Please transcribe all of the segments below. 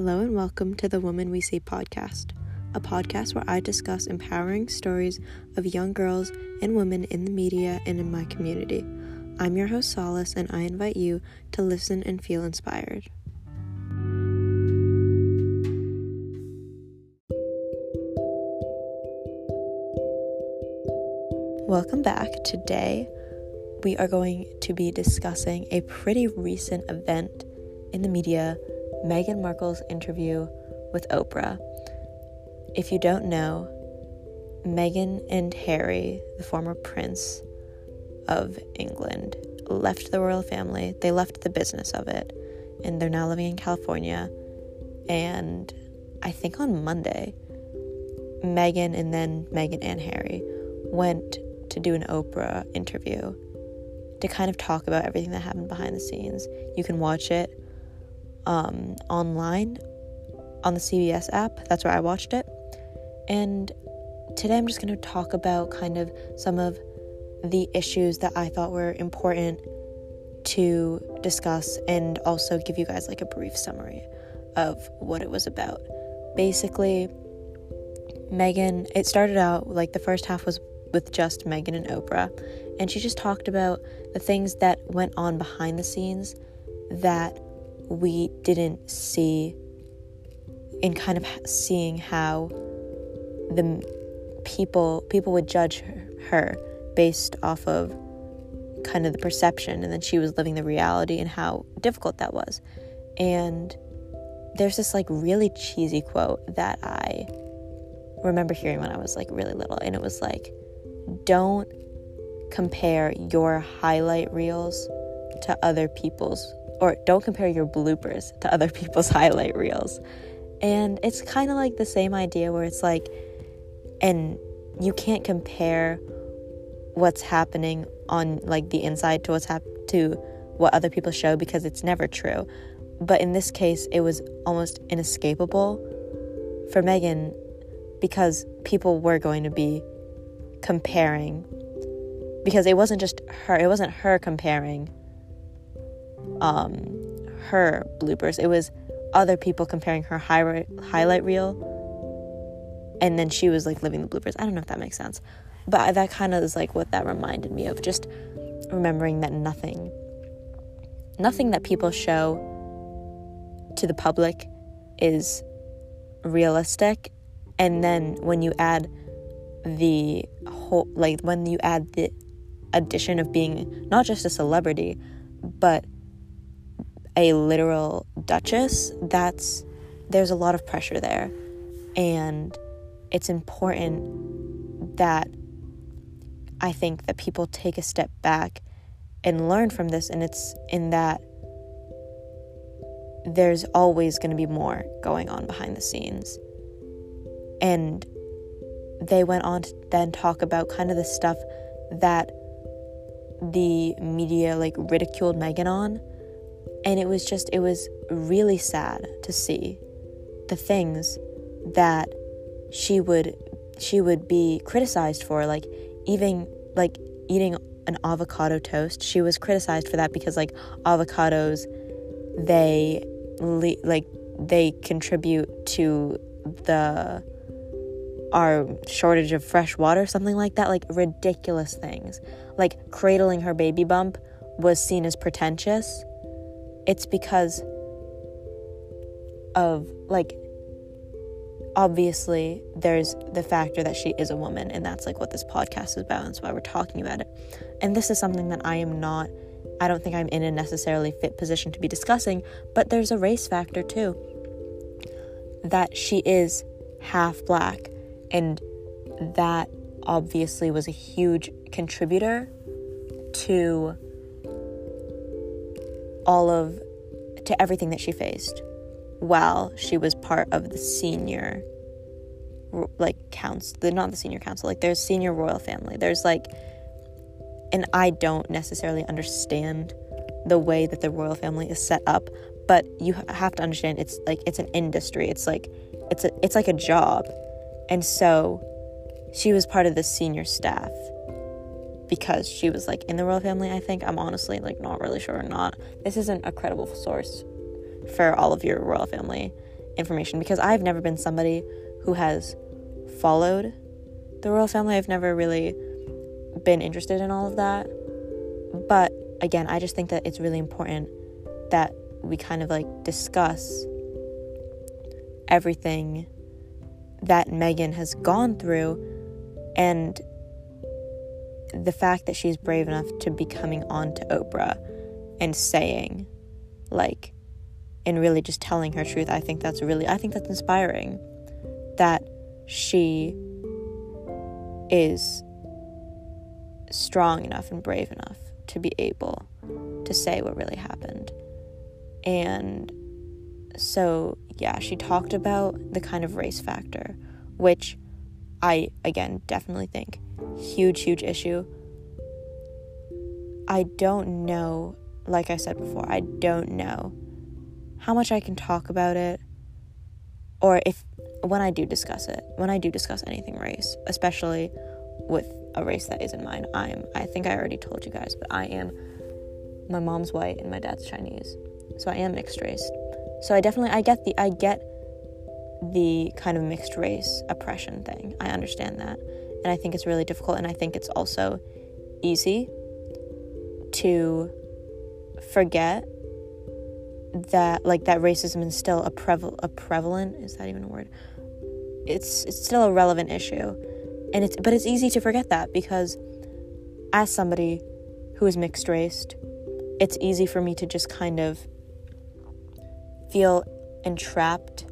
Hello and welcome to the Woman We See podcast, a podcast where I discuss empowering stories of young girls and women in the media and in my community. I'm your host, Solace, and I invite you to listen and feel inspired. Welcome back. Today, we are going to be discussing a pretty recent event in the media Meghan Markle's interview with Oprah. If you don't know, Meghan and Harry, the former prince of England, left the royal family. They left the business of it, and they're now living in California. And I think on Monday, Meghan and then Meghan and Harry went to do an Oprah interview to kind of talk about everything that happened behind the scenes. You can watch it um, online on the CBS app. That's where I watched it. And today I'm just going to talk about kind of some of the issues that I thought were important to discuss and also give you guys like a brief summary of what it was about. Basically, Meghan, it started out like the first half was with just Meghan and Oprah, and she just talked about the things that went on behind the scenes that we didn't see in kind of seeing how the people people would judge her, her based off of kind of the perception and then she was living the reality and how difficult that was. And there's this like really cheesy quote that i remember hearing when i was like really little and it was like don't compare your highlight reels to other people's or don't compare your bloopers to other people's highlight reels. And it's kind of like the same idea where it's like, and you can't compare what's happening on like the inside to what's hap- to what other people show because it's never true. But in this case, it was almost inescapable for Meghan because people were going to be comparing because it wasn't just her, it wasn't her comparing um, her bloopers. It was other people comparing her high, highlight reel, and then she was like living the bloopers. I don't know if that makes sense, but that kind of is like what that reminded me of. Just remembering that nothing, nothing that people show to the public is realistic, and then when you add the whole, like when you add the addition of being not just a celebrity, but a literal duchess, that's there's a lot of pressure there. And it's important that I think that people take a step back and learn from this and it's in that there's always going to be more going on behind the scenes. And they went on to then talk about kind of the stuff that the media like ridiculed Meghan on and it was just, it was really sad to see the things that she would she would be criticized for like even like eating an avocado toast. She was criticized for that because like avocados they like they contribute to the our shortage of fresh water something like that like ridiculous things. Like cradling her baby bump was seen as pretentious it's because of like obviously there's the factor that she is a woman and that's like what this podcast is about and that's why we're talking about it. And this is something that i am not i don't think i'm in a necessarily fit position to be discussing but there's a race factor too that she is half black and that obviously was a huge contributor to all of to everything that she faced while she was part of the senior like council the not the senior council like there's senior royal family. There's like and I don't necessarily understand the way that the royal family is set up but you have to understand it's like it's an industry. It's like it's a it's like a job. And so she was part of the senior staff because she was like in the royal family, I think. I'm honestly like not really sure or not. This isn't a credible source for all of your royal family information because I've never been somebody who has followed the royal family. I've never really been interested in all of that. But again, I just think that it's really important that we kind of like discuss everything that Meghan has gone through and the fact that she's brave enough to be coming on to Oprah and saying, like, and really just telling her truth, I think that's really, I think that's inspiring. That she is strong enough and brave enough to be able to say what really happened. And so, yeah, she talked about the kind of race factor, which I, again, definitely think huge, huge issue. I don't know, like I said before, I don't know how much I can talk about it or if when I do discuss it, when I do discuss anything race, especially with a race that isn't mine. I'm I think I already told you guys, but I am my mom's white and my dad's Chinese. So I am mixed race. So I definitely I get the I get the kind of mixed race oppression thing. I understand that. And I think it's really difficult and I think it's also easy to forget that like that racism is still a, preval- a prevalent is that even a word? It's it's still a relevant issue. And it's but it's easy to forget that because as somebody who is mixed raced it's easy for me to just kind of feel entrapped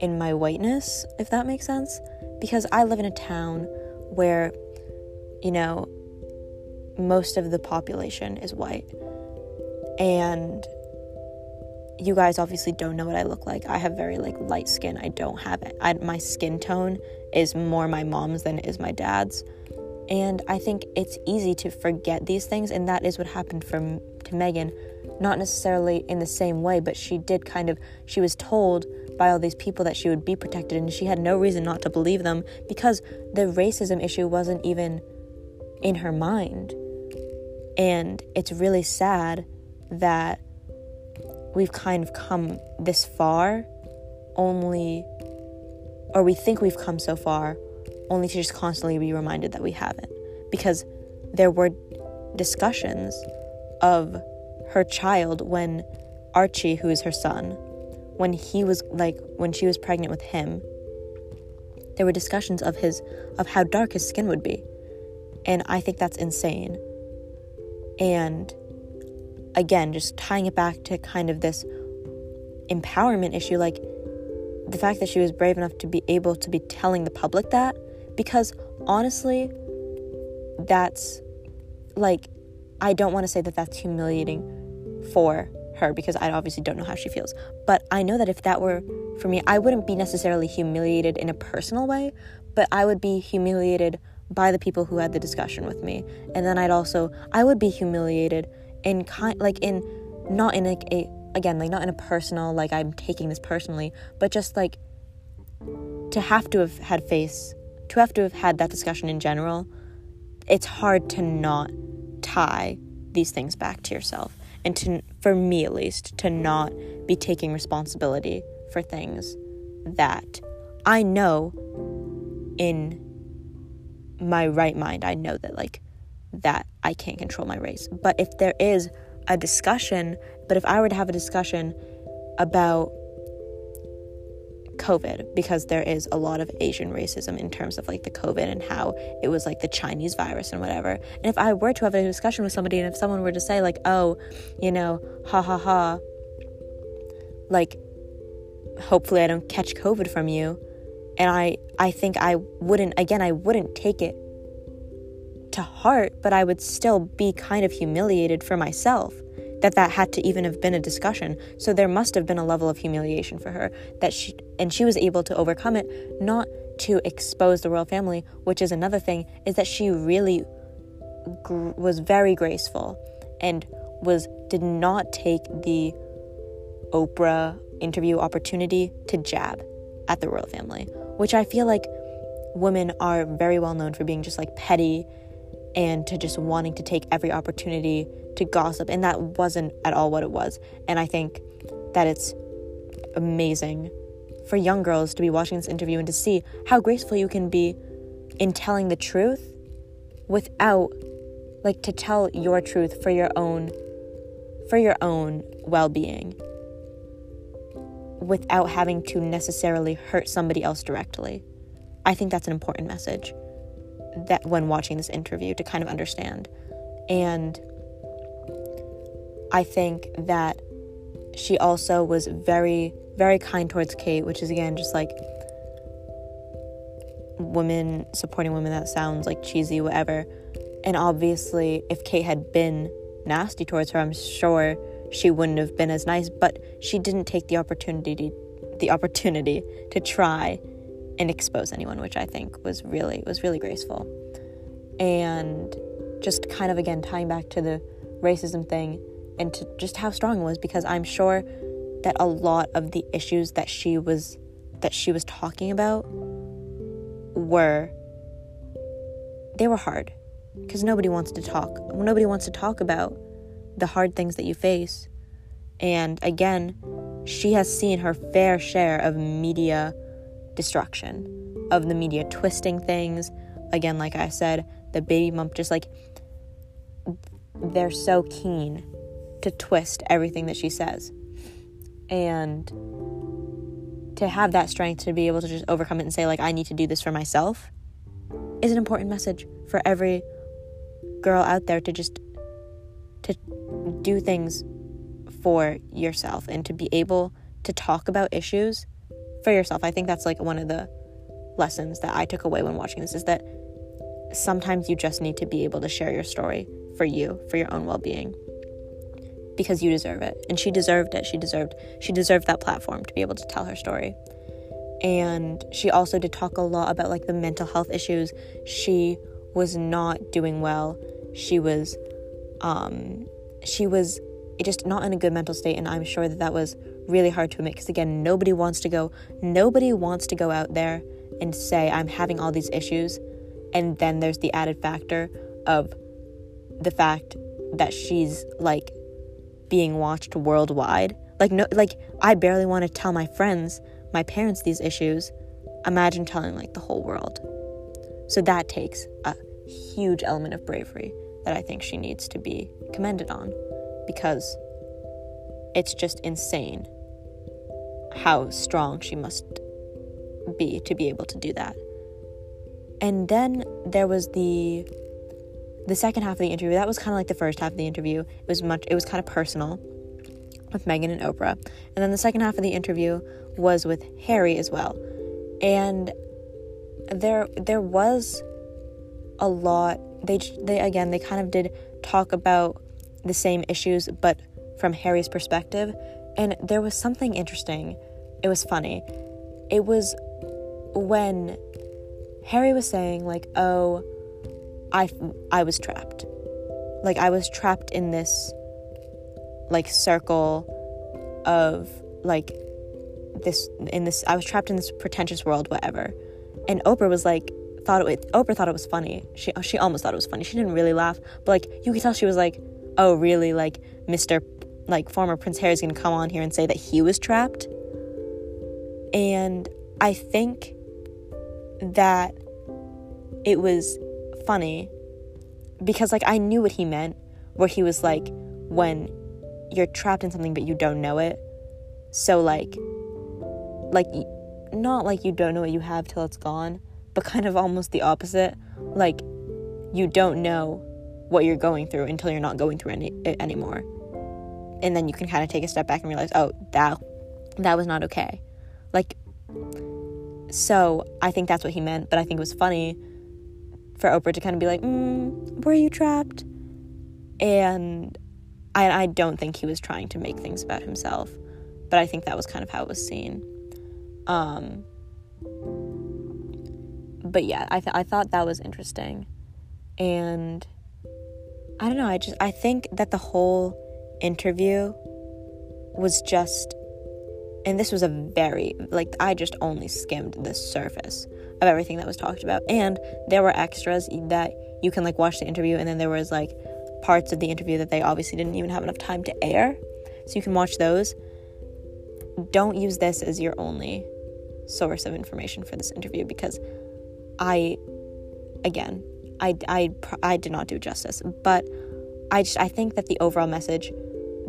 in my whiteness if that makes sense because I live in a town where you know most of the population is white and you guys obviously don't know what I look like. I have very like light skin. I don't have it. I, my skin tone is more my mom's than it is my dad's. And I think it's easy to forget these things and that is what happened from to Meghan. Not necessarily in the same way, but she did kind of she was told by all these people that she would be protected and she had no reason not to believe them because the racism issue wasn't even in her mind. And it's really sad that we've kind of come this far only or we think we've come so far only to just constantly be reminded that we haven't because there were discussions of her child when Archie who is her son when he was like when she was pregnant with him there were discussions of his of how dark his skin would be. And I think that's insane. And again, just tying it back to kind of this empowerment issue, like the fact that she was brave enough to be able to be telling the public that, because honestly, that's like, I don't want to say that that's humiliating for her because I obviously don't know how she feels. But I know that if that were for me, I wouldn't be necessarily humiliated in a personal way, but I would be humiliated by the people who had the discussion with me. And then I'd also, I would be humiliated in kind like in not in like a again like not in a personal like I'm taking this personally, but just like to have to have had face to have to have had that discussion in general, it's hard to not tie these things back to yourself and to for me at least to not be taking responsibility for things that I know in my right mind I know that like that I can't control my race. But if there is a discussion, but if I were to have a discussion about COVID, because there is a lot of Asian racism in terms of like the COVID and how it was like the Chinese virus and whatever. And if I were to have a discussion with somebody and if someone were to say, like, oh, you know, ha ha ha, like, hopefully I don't catch COVID from you. And I, I think I wouldn't, again, I wouldn't take it to heart, but I would still be kind of humiliated for myself that that had to even have been a discussion. So there must have been a level of humiliation for her that she and she was able to overcome it not to expose the royal family, which is another thing is that she really gr- was very graceful and was did not take the Oprah interview opportunity to jab at the royal family, which I feel like women are very well known for being just like petty and to just wanting to take every opportunity to gossip. And that wasn't at all what it was. And I think that it's amazing for young girls to be watching this interview and to see how graceful you can be in telling the truth without like to tell your truth for your own for your own well-being without having to necessarily hurt somebody else directly. I think that's an important message that when watching this interview to kind of understand. And I think that she also was very, very kind towards Kate, which is again just like women supporting women that sounds like cheesy, whatever. And obviously, if Kate had been nasty towards her, I'm sure she wouldn't have been as nice, but she didn't take the opportunity the opportunity to try and expose anyone, which I think was really was really graceful. And just kind of again tying back to the racism thing and to just how strong it was because I'm sure that a lot of the issues that she was that she was talking about were they were hard because nobody wants to talk nobody wants to talk about the hard things that you face and again she has seen her fair share of media destruction of the media twisting things again like i said the baby bump just like they're so keen to twist everything that she says. And to have that strength to be able to just overcome it and say, like, I need to do this for myself is an important message for every girl out there to just to do things for yourself and to be able to talk about issues for yourself. I think that's like one of the lessons that I took away when watching this is that sometimes you just need to be able to share your story for you, for your own well-being because you deserve it. And she deserved it. She deserved she deserved that platform to be able to tell her story. And she also did talk a lot about like the mental health issues. She was not doing well. She was um she was just not in a good mental state and I'm sure that that was really hard to admit because again, nobody wants to go nobody wants to go out there and say I'm having all these issues and then there's the added factor of the fact that she's like being watched worldwide. Like no like I barely want to tell my friends, my parents these issues. Imagine telling like the whole world. So that takes a huge element of bravery that I think she needs to be commended on because it's just insane how strong she must be to be able to do that. And then there was the the second half of the interview, that was kind of like the first half of the interview. It was much it was kind of personal with Meghan and Oprah. And then the second half of the interview was with Harry as well. And there there was a lot they they again they kind of did talk about the same issues but from Harry's perspective and there was something interesting. It was funny. It was when Harry was saying like, "Oh, I I was trapped. Like I was trapped in this like circle of like this in this I was trapped in this pretentious world whatever. And Oprah was like thought it Oprah thought it was funny. She she almost thought it was funny. She didn't really laugh, but like you could tell she was like, "Oh, really? Like Mr. like former Prince Harry's going to come on here and say that he was trapped?" And I think that it was funny because like I knew what he meant where he was like when you're trapped in something but you don't know it. So like like not like you don't know what you have till it's gone, but kind of almost the opposite. Like you don't know what you're going through until you're not going through any it anymore. And then you can kind of take a step back and realize, "Oh, that that was not okay." Like so, I think that's what he meant, but I think it was funny for Oprah to kind of be like, mm, "Were you trapped?" And I, I don't think he was trying to make things about himself, but I think that was kind of how it was seen. Um, but yeah, I th- I thought that was interesting, and I don't know. I just I think that the whole interview was just and this was a very like I just only skimmed the surface of everything that was talked about. And there were extras that you can like watch the interview, and then there was like parts of the interview that they obviously didn't even have enough time to air. So you can watch those. Don't use this as your only source of information for this interview because I, again, I, I, I did not do justice, but I just I think that the overall message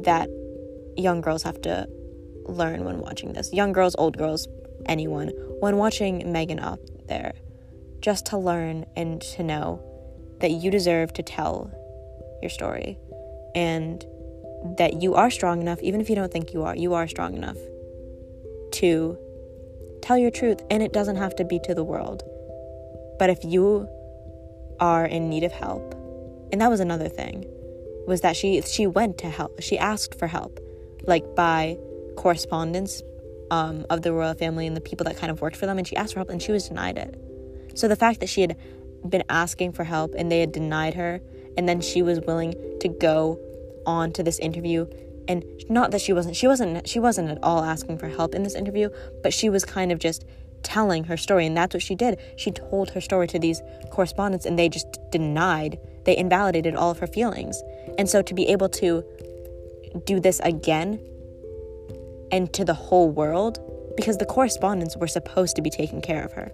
that young girls have to learn when watching this, young girls, old girls, anyone, when watching Meghan up there, just to learn and to know that you deserve to tell your story and that you are strong enough, even if you don't think you are, you are strong enough to tell your truth. And it doesn't have to be to the world. But if you are in need of help, and that was another thing, was that she she went to help. She asked for help, like by correspondence um, of the royal family and the people that kind of worked for them, and she asked for help, and she was denied it. So the fact that she had been asking for help and they had denied her, and then she was willing to go on to this interview and not that she wasn't she wasn't she wasn't at all asking for help in this interview but she was kind of just telling her story and that's what she did. She told her story to these correspondents and they just denied. They invalidated all of her feelings. And so to be able to do this again and to the whole world because the correspondents were supposed to be taking care of her.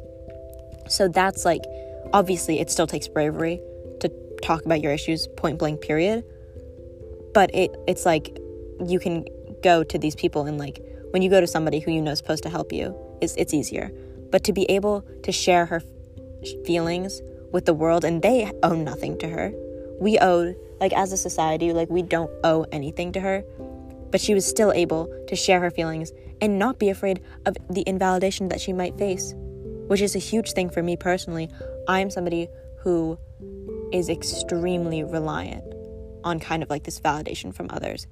So that's like obviously it still takes bravery to talk about your issues point blank period. But it it's like you can go to these people and like when you go to somebody who you know is supposed to help you it's, it's easier. But to be able to share her feelings with the world and they owe nothing to her. We owe, like as a society like we don't owe anything to her. But she was still able to share her feelings and not be afraid of the invalidation that she might face which is a huge thing for me personally. I'm somebody who is extremely reliant on kind of like this validation from others.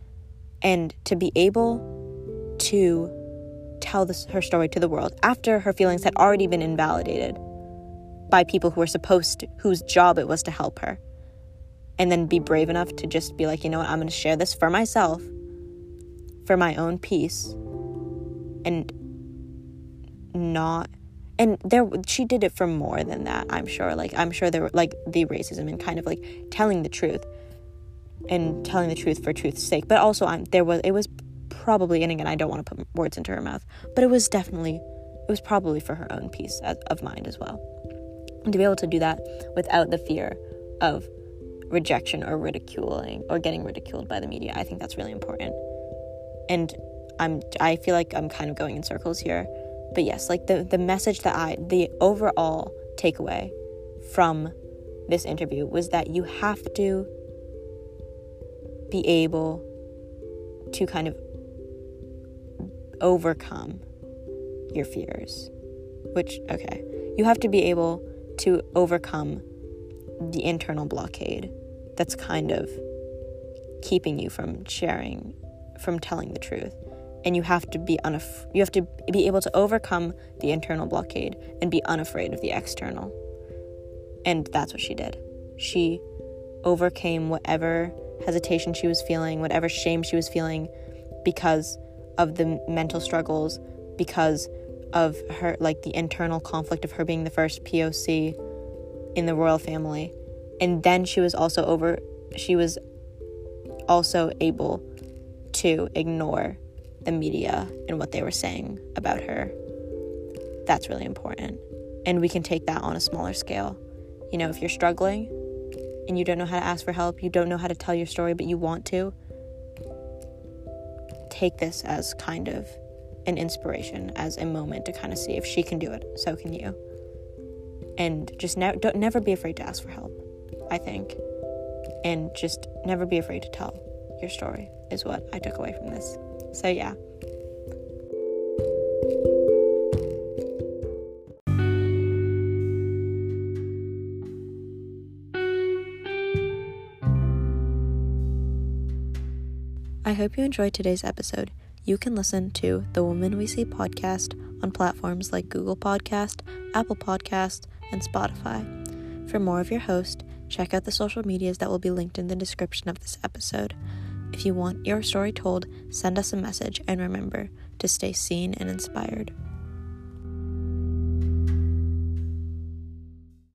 And to be able to tell this, her story to the world after her feelings had already been invalidated by people who were supposed to, whose job it was to help her. And then be brave enough to just be like, you know what, I'm going to share this for myself, for my own peace, and not and there she did it for more than that i'm sure like i'm sure there were like the racism and kind of like telling the truth and telling the truth for truth's sake. But also, I'm there was it was probably, and again, I don't want to put words into her mouth, but it was definitely it was probably for her own peace of mind as well. And to be able to do that without the fear of rejection or ridiculing or getting ridiculed by the media, I think that's really important. And I'm I feel like I'm kind of going in circles here, but yes, like the the message that I the overall takeaway from this interview was that you have to be able to kind of overcome your fears. Which, okay, you have to be able to overcome the internal blockade that's kind of keeping you from sharing, from telling the truth. And you have to be unaf- you have to be able to overcome the internal blockade and be unafraid of the external. And that's what she did. She overcame whatever hesitation she was feeling, whatever shame she was feeling because of the mental struggles, because of her, like the internal conflict of her being the first POC in the royal family. And then she was also over, she was also able to ignore the media and what they were saying about her. That's really important. And we can take that on a smaller scale. You know, if you're struggling, and you don't know how to ask for help, you don't know how to tell your story, but you want to, take this as kind of an inspiration, as a moment to kind of see if she can do it, so can you. And just ne- don't never be afraid to ask for help, I think. And just never be afraid to tell your story, is what I took away from this. So, yeah. Hope you enjoyed today's episode. You can listen to the Woman We See podcast on platforms like Google Podcast, Apple Podcast, and Spotify. For more of your host, check out the social medias that will be linked in the description of this episode. If you want your story told, send us a message and remember to stay seen and inspired.